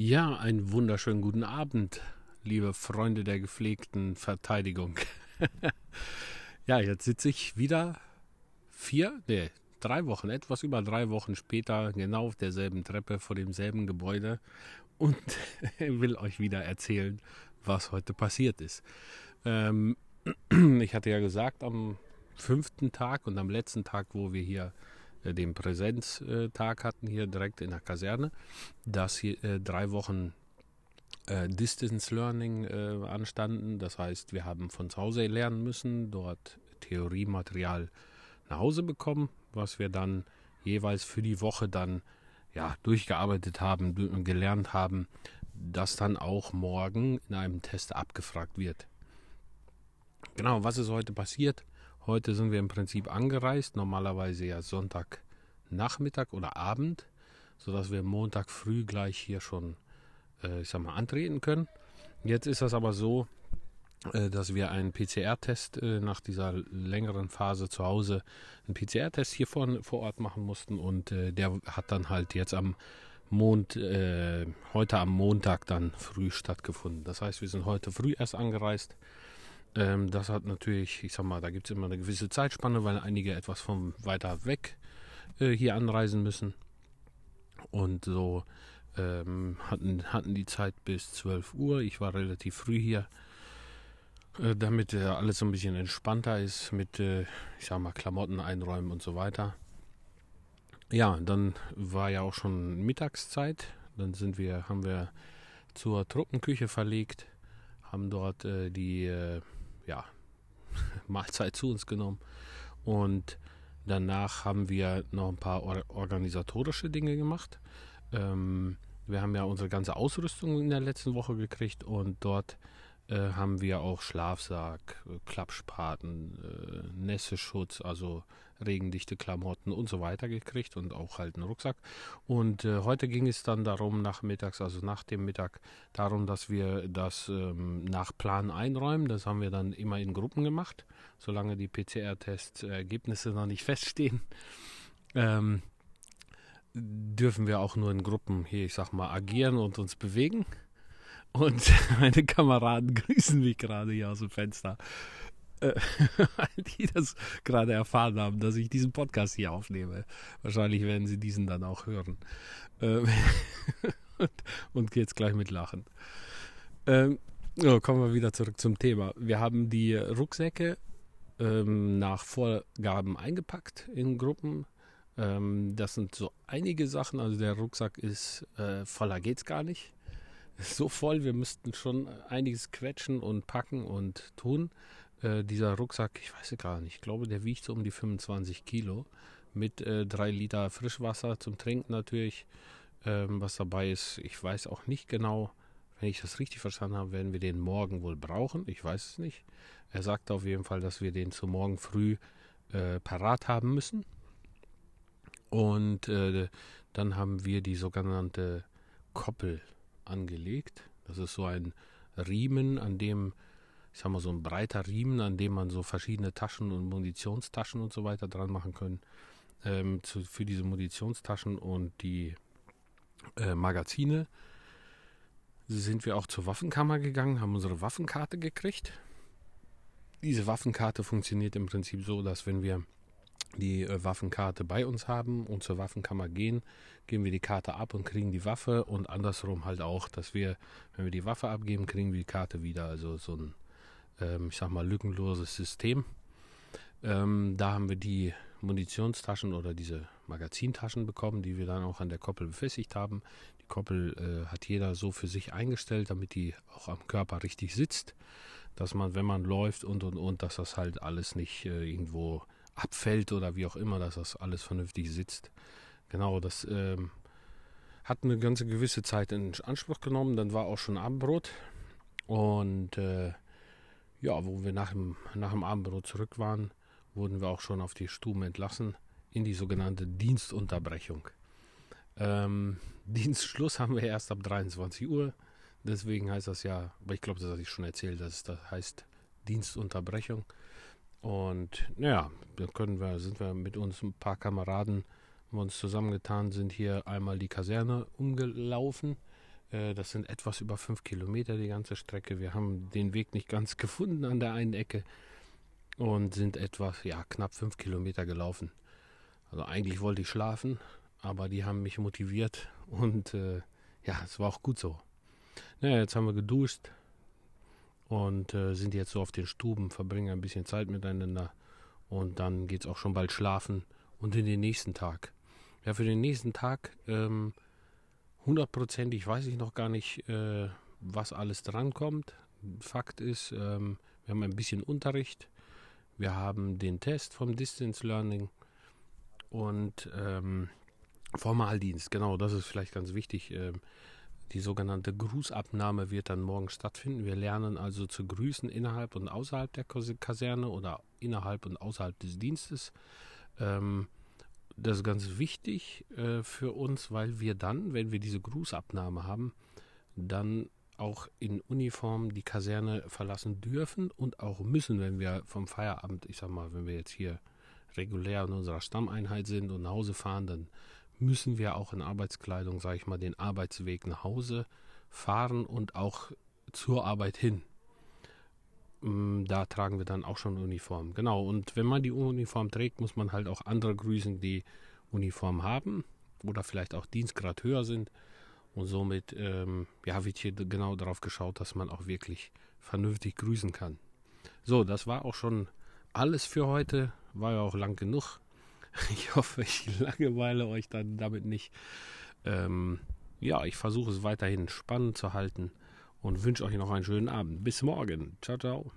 Ja, einen wunderschönen guten Abend, liebe Freunde der gepflegten Verteidigung. ja, jetzt sitze ich wieder vier, nee, drei Wochen, etwas über drei Wochen später, genau auf derselben Treppe vor demselben Gebäude und will euch wieder erzählen, was heute passiert ist. Ähm, ich hatte ja gesagt, am fünften Tag und am letzten Tag, wo wir hier äh, den Präsenztag hatten, hier direkt in der Kaserne, dass hier äh, drei Wochen äh, Distance Learning äh, anstanden. Das heißt, wir haben von zu Hause lernen müssen, dort Theoriematerial nach Hause bekommen, was wir dann jeweils für die Woche dann ja, durchgearbeitet haben, gelernt haben, das dann auch morgen in einem Test abgefragt wird. Genau, was ist heute passiert? Heute sind wir im Prinzip angereist, normalerweise ja Sonntagnachmittag oder Abend, sodass wir Montag früh gleich hier schon, äh, ich sag mal, antreten können. Jetzt ist das aber so, äh, dass wir einen PCR-Test äh, nach dieser längeren Phase zu Hause, einen PCR-Test hier vor, vor Ort machen mussten und äh, der hat dann halt jetzt am Mond, äh, heute am Montag dann früh stattgefunden. Das heißt, wir sind heute früh erst angereist ähm, das hat natürlich, ich sag mal, da gibt es immer eine gewisse Zeitspanne, weil einige etwas von weiter weg äh, hier anreisen müssen. Und so ähm, hatten, hatten die Zeit bis 12 Uhr. Ich war relativ früh hier, äh, damit äh, alles so ein bisschen entspannter ist mit, äh, ich sag mal, Klamotten einräumen und so weiter. Ja, dann war ja auch schon Mittagszeit. Dann sind wir, haben wir zur Truppenküche verlegt, haben dort äh, die äh, ja, Mahlzeit zu uns genommen. Und danach haben wir noch ein paar organisatorische Dinge gemacht. Ähm, wir haben ja unsere ganze Ausrüstung in der letzten Woche gekriegt und dort äh, haben wir auch Schlafsack, äh, Klappspaten, äh, Nässeschutz, also regendichte Klamotten und so weiter gekriegt und auch halt einen Rucksack. Und äh, heute ging es dann darum, nachmittags, also nach dem Mittag, darum, dass wir das ähm, nach Plan einräumen. Das haben wir dann immer in Gruppen gemacht, solange die PCR-Testergebnisse noch nicht feststehen. Ähm, dürfen wir auch nur in Gruppen hier, ich sag mal, agieren und uns bewegen. Und meine Kameraden grüßen mich gerade hier aus dem Fenster. Äh, die das gerade erfahren haben, dass ich diesen Podcast hier aufnehme. Wahrscheinlich werden sie diesen dann auch hören. Ähm, und, und jetzt gleich mit Lachen. Ähm, so, kommen wir wieder zurück zum Thema. Wir haben die Rucksäcke ähm, nach Vorgaben eingepackt in Gruppen. Ähm, das sind so einige Sachen. Also der Rucksack ist äh, voller geht's gar nicht. So voll, wir müssten schon einiges quetschen und packen und tun. Äh, dieser Rucksack, ich weiß es gar nicht, ich glaube, der wiegt so um die 25 Kilo mit äh, drei Liter Frischwasser zum Trinken natürlich, ähm, was dabei ist. Ich weiß auch nicht genau, wenn ich das richtig verstanden habe, werden wir den morgen wohl brauchen. Ich weiß es nicht. Er sagte auf jeden Fall, dass wir den zu morgen früh äh, parat haben müssen. Und äh, dann haben wir die sogenannte Koppel angelegt. Das ist so ein Riemen, an dem ich sag mal, so ein breiter Riemen, an dem man so verschiedene Taschen und Munitionstaschen und so weiter dran machen können. Ähm, zu, für diese Munitionstaschen und die äh, Magazine sind wir auch zur Waffenkammer gegangen, haben unsere Waffenkarte gekriegt. Diese Waffenkarte funktioniert im Prinzip so, dass wenn wir die äh, Waffenkarte bei uns haben und zur Waffenkammer gehen, geben wir die Karte ab und kriegen die Waffe und andersrum halt auch, dass wir, wenn wir die Waffe abgeben, kriegen wir die Karte wieder. Also so ein ähm, ich sag mal, lückenloses System. Ähm, da haben wir die Munitionstaschen oder diese Magazintaschen bekommen, die wir dann auch an der Koppel befestigt haben. Die Koppel äh, hat jeder so für sich eingestellt, damit die auch am Körper richtig sitzt. Dass man, wenn man läuft und und und, dass das halt alles nicht äh, irgendwo abfällt oder wie auch immer, dass das alles vernünftig sitzt. Genau, das ähm, hat eine ganze gewisse Zeit in Anspruch genommen. Dann war auch schon Abendbrot. Und äh, ja, wo wir nach dem, nach dem Abendbrot zurück waren, wurden wir auch schon auf die Stuben entlassen in die sogenannte Dienstunterbrechung. Ähm, Dienstschluss haben wir erst ab 23 Uhr. Deswegen heißt das ja, aber ich glaube, das hatte ich schon erzählt, dass das heißt Dienstunterbrechung. Und naja, dann können wir, sind wir mit uns ein paar Kameraden, haben uns zusammengetan, sind hier einmal die Kaserne umgelaufen Äh, das sind etwas über fünf Kilometer die ganze Strecke. Wir haben den Weg nicht ganz gefunden an der einen Ecke und sind etwas, ja, knapp fünf Kilometer gelaufen. Also eigentlich wollte ich schlafen, aber die haben mich motiviert und äh, ja, es war auch gut so. Naja, jetzt haben wir geduscht und äh, sind jetzt so auf den Stuben, verbringen ein bisschen Zeit miteinander und dann geht es auch schon bald schlafen und in den nächsten Tag. Ja, für den nächsten Tag ähm, hundertprozentig weiß ich noch gar nicht, äh, was alles drankommt. Fakt ist, ähm, wir haben ein bisschen Unterricht, wir haben den Test vom Distance Learning und ähm, Formaldienst, genau, das ist vielleicht ganz wichtig. Ähm, die sogenannte Grußabnahme wird dann morgen stattfinden. Wir lernen also zu grüßen innerhalb und außerhalb der Kaserne oder innerhalb und außerhalb des Dienstes. Ähm, das ist ganz wichtig äh, für uns, weil wir dann, wenn wir diese Grußabnahme haben, dann auch in Uniform die Kaserne verlassen dürfen und auch müssen, wenn wir vom Feierabend, ich sag mal, wenn wir jetzt hier regulär in unserer Stammeinheit sind und nach Hause fahren, dann müssen wir auch in Arbeitskleidung, sage ich mal, den Arbeitsweg nach Hause fahren und auch zur Arbeit hin. Mm, da tragen wir dann auch schon Uniform. Genau, und wenn man die Uniform trägt, muss man halt auch andere grüßen, die Uniform haben oder vielleicht auch Dienstgrad höher sind. Und somit ähm, ja, wird hier genau darauf geschaut, dass man auch wirklich vernünftig grüßen kann. So, das war auch schon alles für heute. War ja auch lang genug. Ich hoffe, ich langeweile euch dann damit nicht. Ähm, ja, ich versuche es weiterhin spannend zu halten und wünsche euch noch einen schönen Abend. Bis morgen. Ciao, ciao.